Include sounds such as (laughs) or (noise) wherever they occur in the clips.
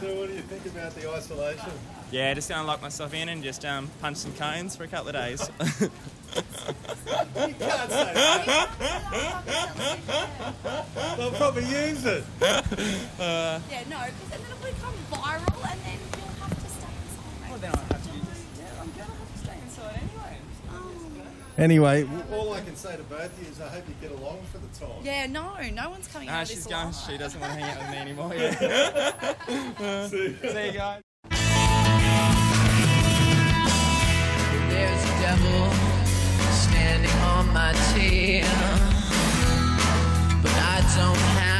So, what do you think about the isolation? Yeah, just gonna lock myself in and just um, punch some cones for a couple of days. (laughs) You can't say that. They'll probably use it. Yeah, no, because then it'll become viral and then you'll have to stay inside. well, then I'll have to do this. Yeah, I'm gonna have to stay inside anyway. Anyway, all I can say to both of you is I hope you get along for the time. Yeah, no, no one's coming out Ah, of this she's going. She doesn't want to hang out with me anymore. Yeah. (laughs) See ya. See you guys. There's a devil standing on my tail, but I don't have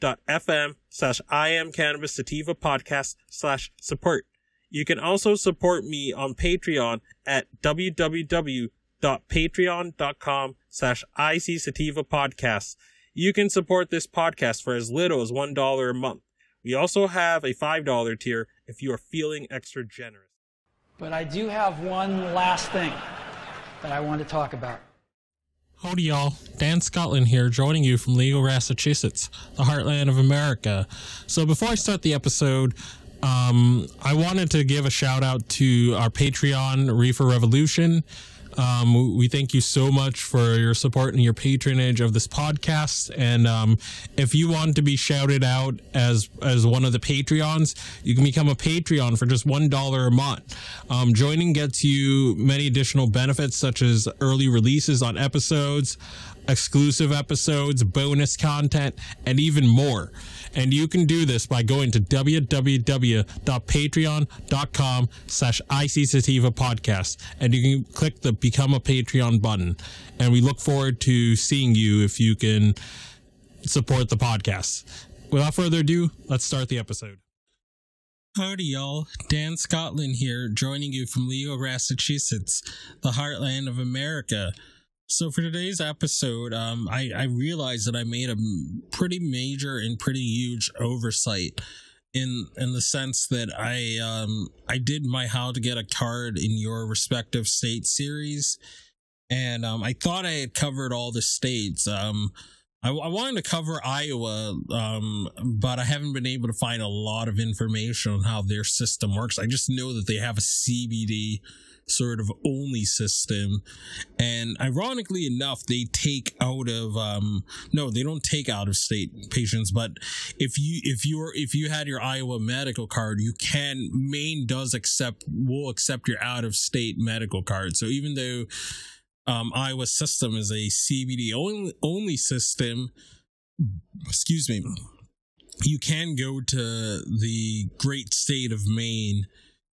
www.anchor.fm slash I am cannabis sativa podcast slash support. You can also support me on Patreon at www.patreon.com slash IC sativa podcast. You can support this podcast for as little as $1 a month. We also have a $5 tier if you are feeling extra generous. But I do have one last thing that I want to talk about. Howdy, y'all. Dan Scotland here, joining you from Legal, Massachusetts, the heartland of America. So, before I start the episode, um, I wanted to give a shout out to our Patreon, Reefer Revolution. Um, we thank you so much for your support and your patronage of this podcast. And um, if you want to be shouted out as as one of the Patreons, you can become a Patreon for just one dollar a month. Um, joining gets you many additional benefits, such as early releases on episodes, exclusive episodes, bonus content, and even more. And you can do this by going to www.patreon.com slash ICSativa podcast. And you can click the become a Patreon button. And we look forward to seeing you if you can support the podcast. Without further ado, let's start the episode. Howdy, y'all. Dan Scotland here, joining you from Leo, Massachusetts, the heartland of America. So for today's episode, um, I, I realized that I made a pretty major and pretty huge oversight in in the sense that I um I did my how to get a card in your respective state series, and um I thought I had covered all the states. Um, I, I wanted to cover Iowa, um, but I haven't been able to find a lot of information on how their system works. I just know that they have a CBD sort of only system. And ironically enough they take out of um no they don't take out of state patients but if you if you're if you had your iowa medical card you can maine does accept will accept your out of state medical card. So even though um iowa system is a cbd only only system excuse me you can go to the great state of maine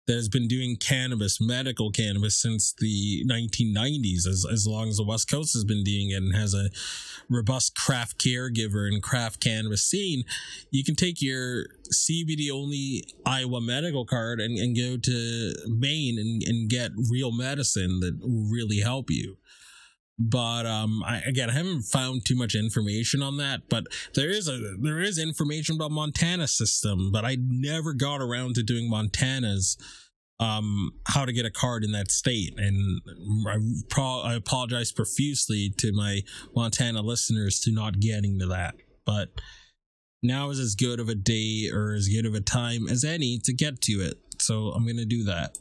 that has been doing cannabis, medical cannabis, since the 1990s, as, as long as the West Coast has been doing it and has a robust craft caregiver and craft cannabis scene, you can take your CBD only Iowa medical card and, and go to Maine and, and get real medicine that will really help you but um I, again i haven't found too much information on that but there is a there is information about montana system but i never got around to doing montana's um how to get a card in that state. And i, pro- I apologize profusely to my montana listeners to not getting to that but now is as good of a day or as good of a time as any to get to it. So i'm gonna do that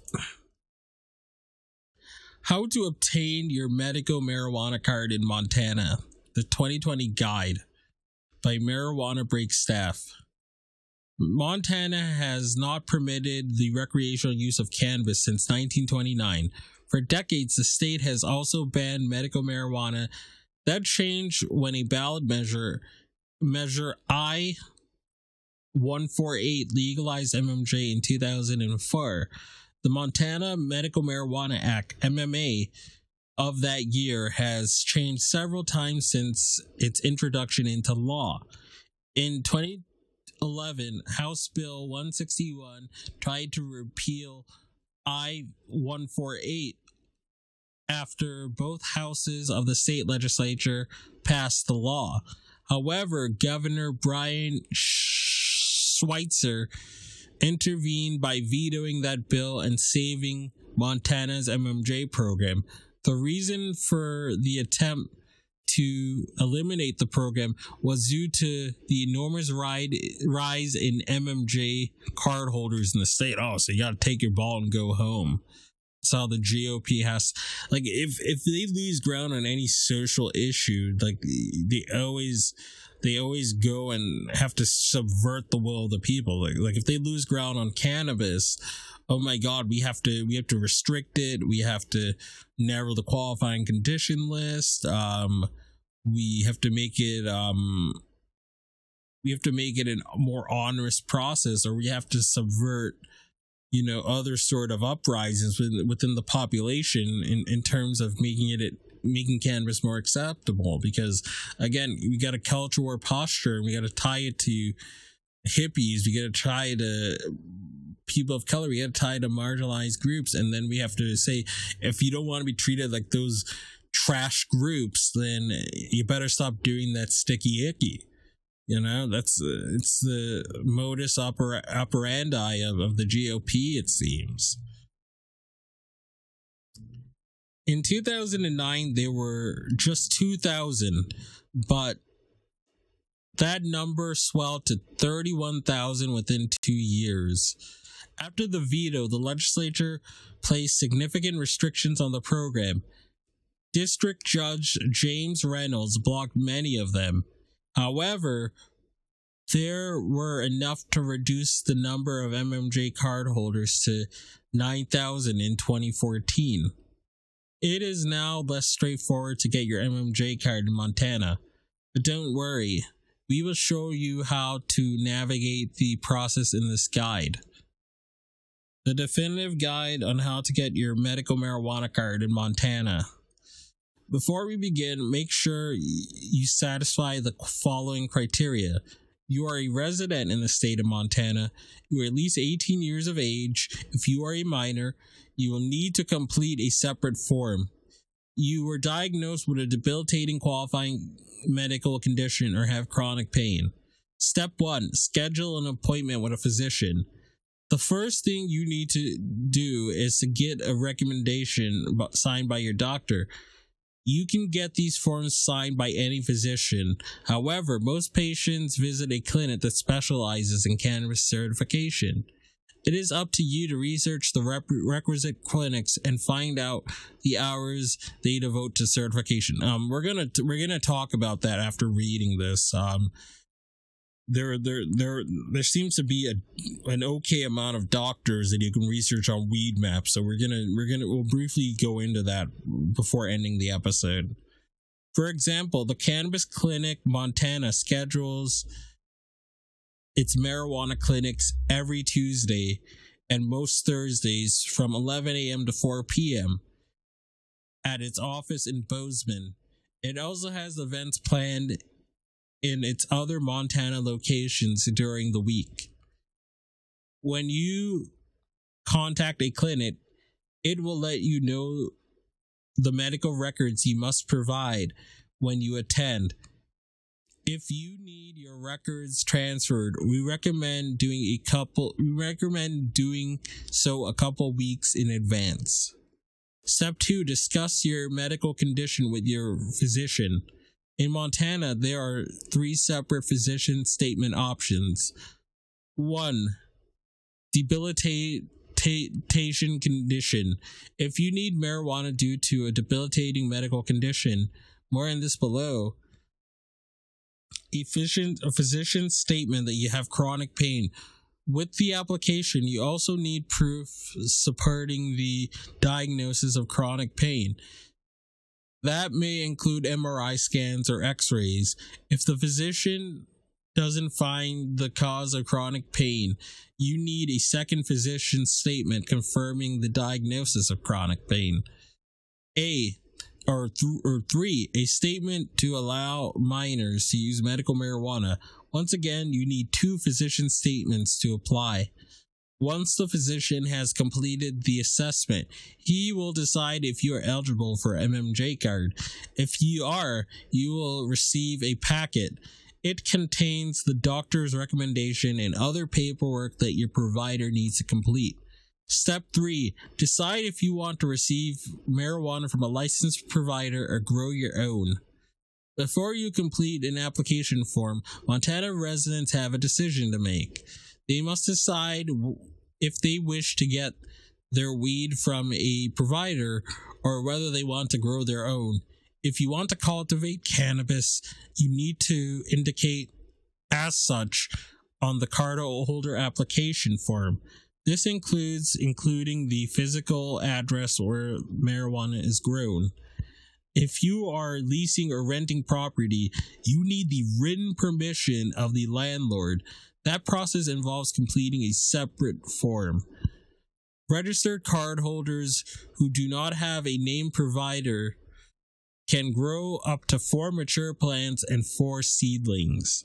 how to obtain your medical marijuana card in Montana, the 2020 guide by Marijuana Break staff. Montana has not permitted the recreational use of cannabis since 1929. For decades, the state has also banned medical marijuana. That changed when a ballot measure, Measure I 148, legalized MMJ in 2004 the Montana Medical Marijuana Act, MMA, of that year has changed several times since its introduction into law. In 2011, House Bill 161 tried to repeal I 148 after both houses of the state legislature passed the law. However, Governor Brian Schweitzer intervened by vetoing that bill and saving Montana's MMJ program. The reason for the attempt to eliminate the program was due to the enormous ride, rise in MMJ cardholders in the state. Oh, so you got to take your ball and go home. That's how the GOP has, like, if if they lose ground on any social issue, like they always they always go and have to subvert the will of the people. Like, like if they lose ground on cannabis, oh my god, we have to we have to restrict it. We have to narrow the qualifying condition list. Um, we have to make it um, we have to make it a more onerous process, or we have to subvert you know other sort of uprisings within, within the population in, in terms of making it making cannabis more acceptable because again we got a culture war posture. And we got to tie it to hippies. We got to tie it to people of color. We got to tie it to marginalized groups. And then we have to say if you don't want to be treated like those trash groups then you better stop doing that sticky icky. You know, that's uh, it's the modus oper- operandi of, of the GOP, it seems. In 2009, there were just 2,000, but that number swelled to 31,000 within two years. After the veto, the legislature placed significant restrictions on the program. District Judge James Reynolds blocked many of them. However, there were enough to reduce the number of MMJ cardholders to 9,000 in 2014. It is now less straightforward to get your MMJ card in Montana. But don't worry, we will show you how to navigate the process in this guide. The definitive guide on how to get your medical marijuana card in Montana. Before we begin, make sure you satisfy the following criteria. You are a resident in the state of Montana. You are at least 18 years of age. If you are a minor, you will need to complete a separate form. You were diagnosed with a debilitating qualifying medical condition or have chronic pain. Step one, schedule an appointment with a physician. The first thing you need to do is to get a recommendation signed by your doctor. You can get these forms signed by any physician. However, most patients visit a clinic that specializes in cannabis certification. It is up to you to research the rep- requisite clinics and find out the hours they devote to certification. Um, we're gonna we're gonna talk about that after reading this. Um, there there there there seems to be a an okay amount of doctors that you can research on weed maps so we're gonna we're gonna we'll briefly go into that before ending the episode for example the cannabis clinic montana schedules its marijuana clinics every tuesday and most Thursdays from 11 a.m. to 4 p.m. at its office in Bozeman. It also has events planned in its other Montana locations during the week. When you contact a clinic, it will let you know the medical records you must provide when you attend. If you need your records transferred, we recommend doing a couple we recommend doing so a couple weeks in advance. Step 2 discuss your medical condition with your physician. In Montana, there are three separate physician statement options. 1. Debilitation condition. If you need marijuana due to a debilitating medical condition, more in this below. Efficient a physician's statement that you have chronic pain. With the application, you also need proof supporting the diagnosis of chronic pain. That may include MRI scans or x rays. If the physician doesn't find the cause of chronic pain, you need a second physician's statement confirming the diagnosis of chronic pain. A or, th- or three, a statement to allow minors to use medical marijuana. Once again, you need two physician statements to apply. Once the physician has completed the assessment, he will decide if you are eligible for MMJ card. If you are, you will receive a packet. It contains the doctor's recommendation and other paperwork that your provider needs to complete. Step 3. Decide if you want to receive marijuana from a licensed provider or grow your own. Before you complete an application form, Montana residents have a decision to make. They must decide if they wish to get their weed from a provider or whether they want to grow their own. If you want to cultivate cannabis, you need to indicate as such on the card holder application form. This includes including the physical address where marijuana is grown. If you are leasing or renting property, you need the written permission of the landlord. That process involves completing a separate form. Registered card holders who do not have a name provider can grow up to four mature plants and four seedlings.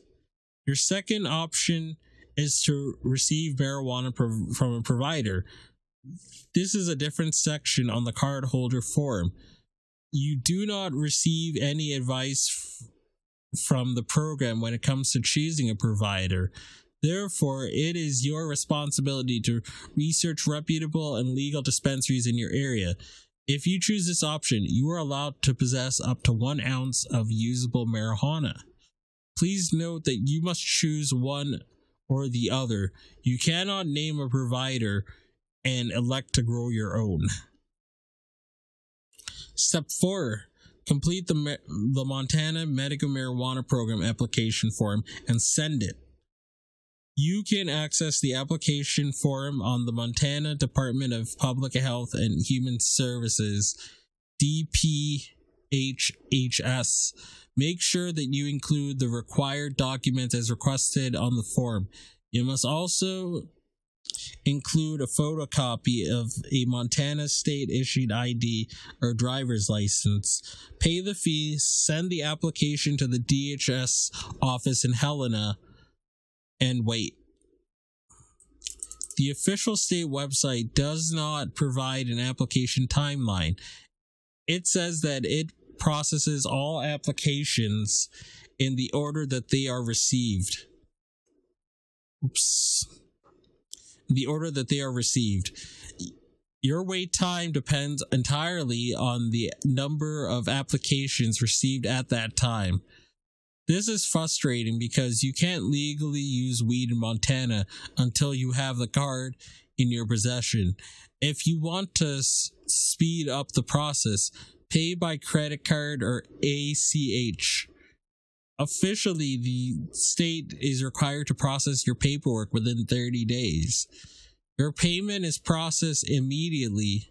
Your second option is to receive marijuana prov- from a provider. This is a different section on the card holder form. You do not receive any advice f- from the program when it comes to choosing a provider. Therefore, it is your responsibility to research reputable and legal dispensaries in your area. If you choose this option, you are allowed to possess up to one ounce of usable marijuana. Please note that you must choose one or the other. You cannot name a provider and elect to grow your own. Step 4. Complete the, the Montana Medical Marijuana Program application form and send it. You can access the application form on the Montana Department of Public Health and Human Services, DPHHS. Make sure that you include the required documents as requested on the form. You must also include a photocopy of a Montana state issued ID or driver's license. Pay the fee, send the application to the DHS office in Helena, and wait. The official state website does not provide an application timeline. It says that it processes all applications in the order that they are received. Oops. The order that they are received. Your wait time depends entirely on the number of applications received at that time. This is frustrating because you can't legally use weed in Montana until you have the card in your possession. If you want to s- speed up the process, pay by credit card or ACH. Officially, the state is required to process your paperwork within 30 days. Your payment is processed immediately,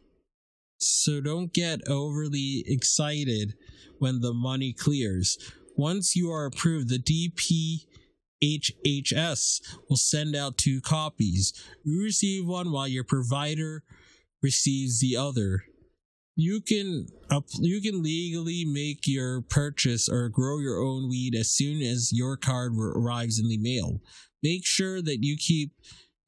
so don't get overly excited when the money clears. Once you are approved, the HHS will send out two copies. You receive one while your provider receives the other. You can you can legally make your purchase or grow your own weed as soon as your card arrives in the mail. Make sure that you keep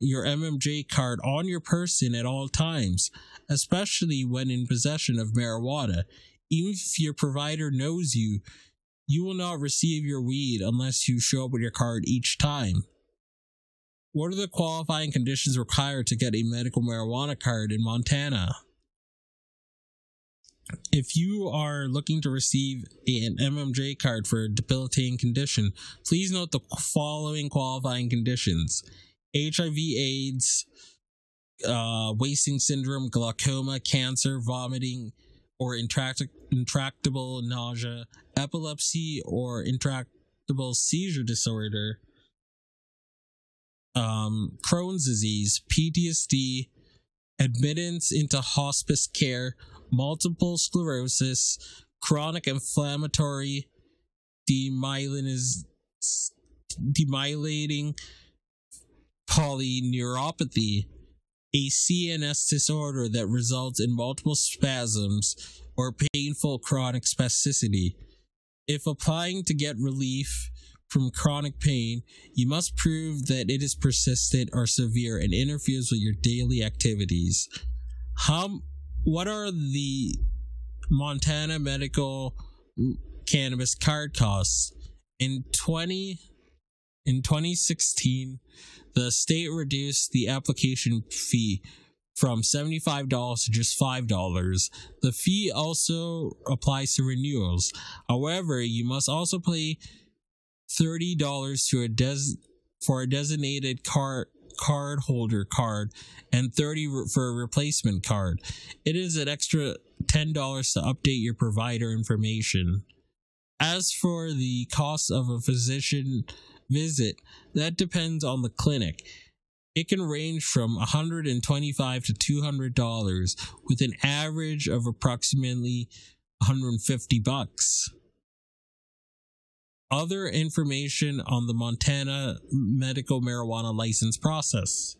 your MMJ card on your person at all times, especially when in possession of marijuana. Even if your provider knows you, you will not receive your weed unless you show up with your card each time. What are the qualifying conditions required to get a medical marijuana card in Montana? If you are looking to receive an MMJ card for a debilitating condition, please note the following qualifying conditions HIV, AIDS, uh, wasting syndrome, glaucoma, cancer, vomiting, or intract- intractable nausea, epilepsy, or intractable seizure disorder, um, Crohn's disease, PTSD, admittance into hospice care, multiple sclerosis, chronic inflammatory demyeliniz- demyelinating polyneuropathy, a CNS disorder that results in multiple spasms or painful chronic spasticity. If applying to get relief from chronic pain, you must prove that it is persistent or severe and interferes with your daily activities. How what are the Montana medical cannabis card costs? In 20 in 2016, the state reduced the application fee from $75 to just $5. The fee also applies to renewals. However, you must also pay $30 to a des- for a designated card card holder card and 30 re- for a replacement card. It is an extra $10 to update your provider information. As for the cost of a physician visit, that depends on the clinic. It can range from 125 to $200 with an average of approximately 150 bucks. Other information on the Montana medical marijuana license process.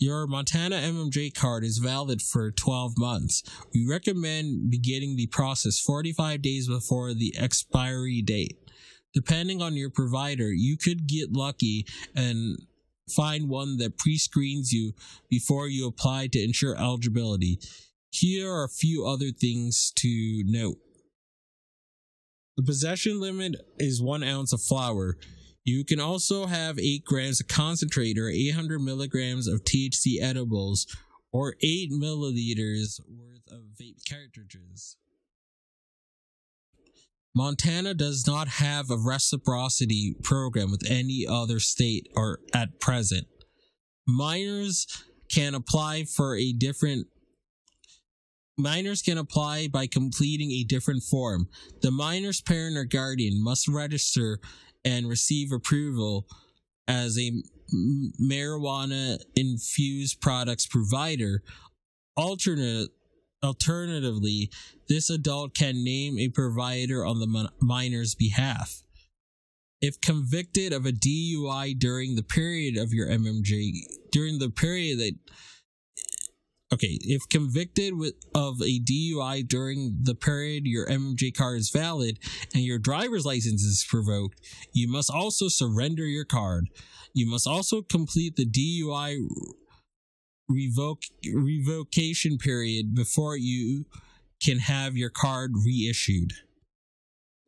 Your Montana MMJ card is valid for 12 months. We recommend beginning the process 45 days before the expiry date. Depending on your provider, you could get lucky and find one that pre screens you before you apply to ensure eligibility. Here are a few other things to note. The possession limit is one ounce of flour. You can also have 8 grams of concentrate or 800 milligrams of THC edibles or 8 milliliters worth of vape cartridges. Montana does not have a reciprocity program with any other state or at present. Minors can apply for a different Minors can apply by completing a different form. The minor's parent or guardian must register and receive approval as a marijuana infused products provider. Alternate, alternatively, this adult can name a provider on the minor's behalf. If convicted of a DUI during the period of your MMJ, during the period that okay, if convicted with of a DUI during the period your MMJ card is valid and your driver's license is revoked, you must also surrender your card. You must also complete the DUI revoke revocation period before you can have your card reissued.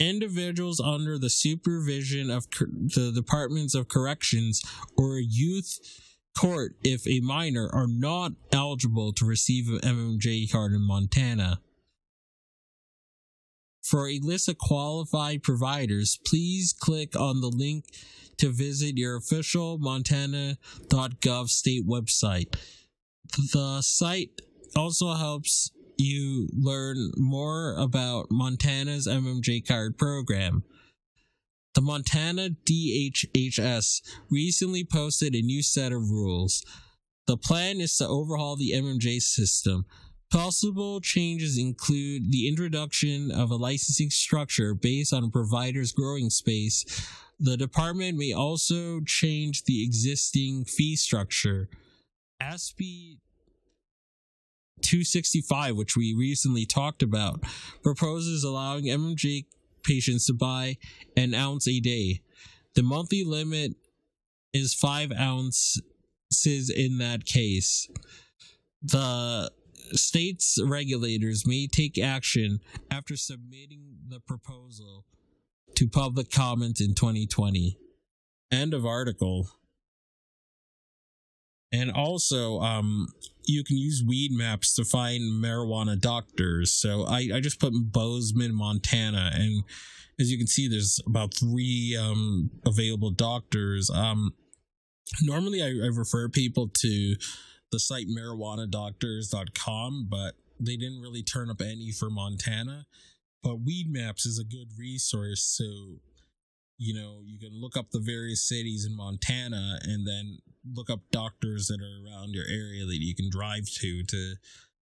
Individuals under the supervision of the Departments of Corrections or Youth Court, if a minor, are not eligible to receive an MMJ card in Montana. For a list of qualified providers, please click on the link to visit your official montana.gov state website. The site also helps you learn more about Montana's MMJ card program. The Montana DHHS recently posted a new set of rules. The plan is to overhaul the MMJ system. Possible changes include the introduction of a licensing structure based on a provider's growing space, The department may also change the existing fee structure. SB 265, which we recently talked about, proposes allowing MMJ patients to buy an ounce a day. The monthly limit is five ounces in that case. The state's regulators may take action after submitting the proposal to public comment in 2020. End of article. And also, um, you can use weed maps to find marijuana doctors. So I, I just put Bozeman, Montana, and as you can see, there's about three um, available doctors. Um, normally, I, I refer people to the site marijuanadoctors.com, but they didn't really turn up any for Montana. But Weed Maps is a good resource, so you know you can look up the various cities in Montana and then look up doctors that are around your area that you can drive to to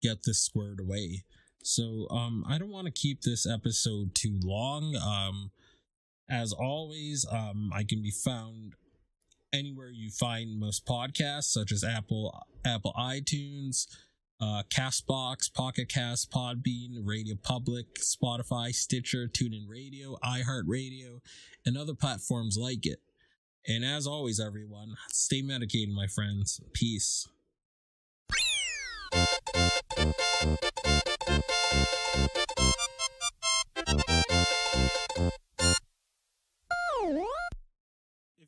get this squared away. So um I don't want to keep this episode too long. Um as always, um I can be found anywhere you find most podcasts such as Apple Apple iTunes, uh, Castbox, Pocket Cast, Podbean, Radio Public, Spotify, Stitcher, TuneIn Radio, iHeartRadio, and other platforms like it. And as always, everyone, stay medicated, my friends. Peace.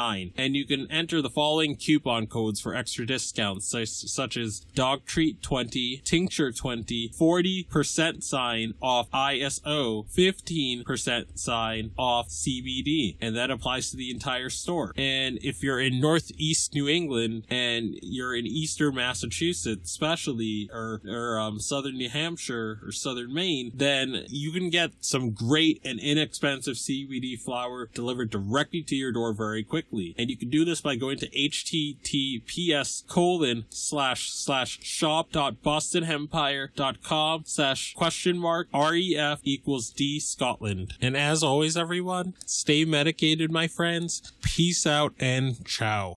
and you can enter the following coupon codes for extra discounts such, such as dog treat 20 tincture 20 40% sign off iso 15% sign off cbd and that applies to the entire store. And if you're in northeast new england and you're in eastern massachusetts especially or, or um, southern new hampshire or southern maine then you can get some great and inexpensive cbd flour delivered directly to your door very quickly and you can do this by going to https colon slash slash shop dot bostonempire.com slash question mark ref equals d scotland. And as always everyone stay medicated my friends. Peace out and ciao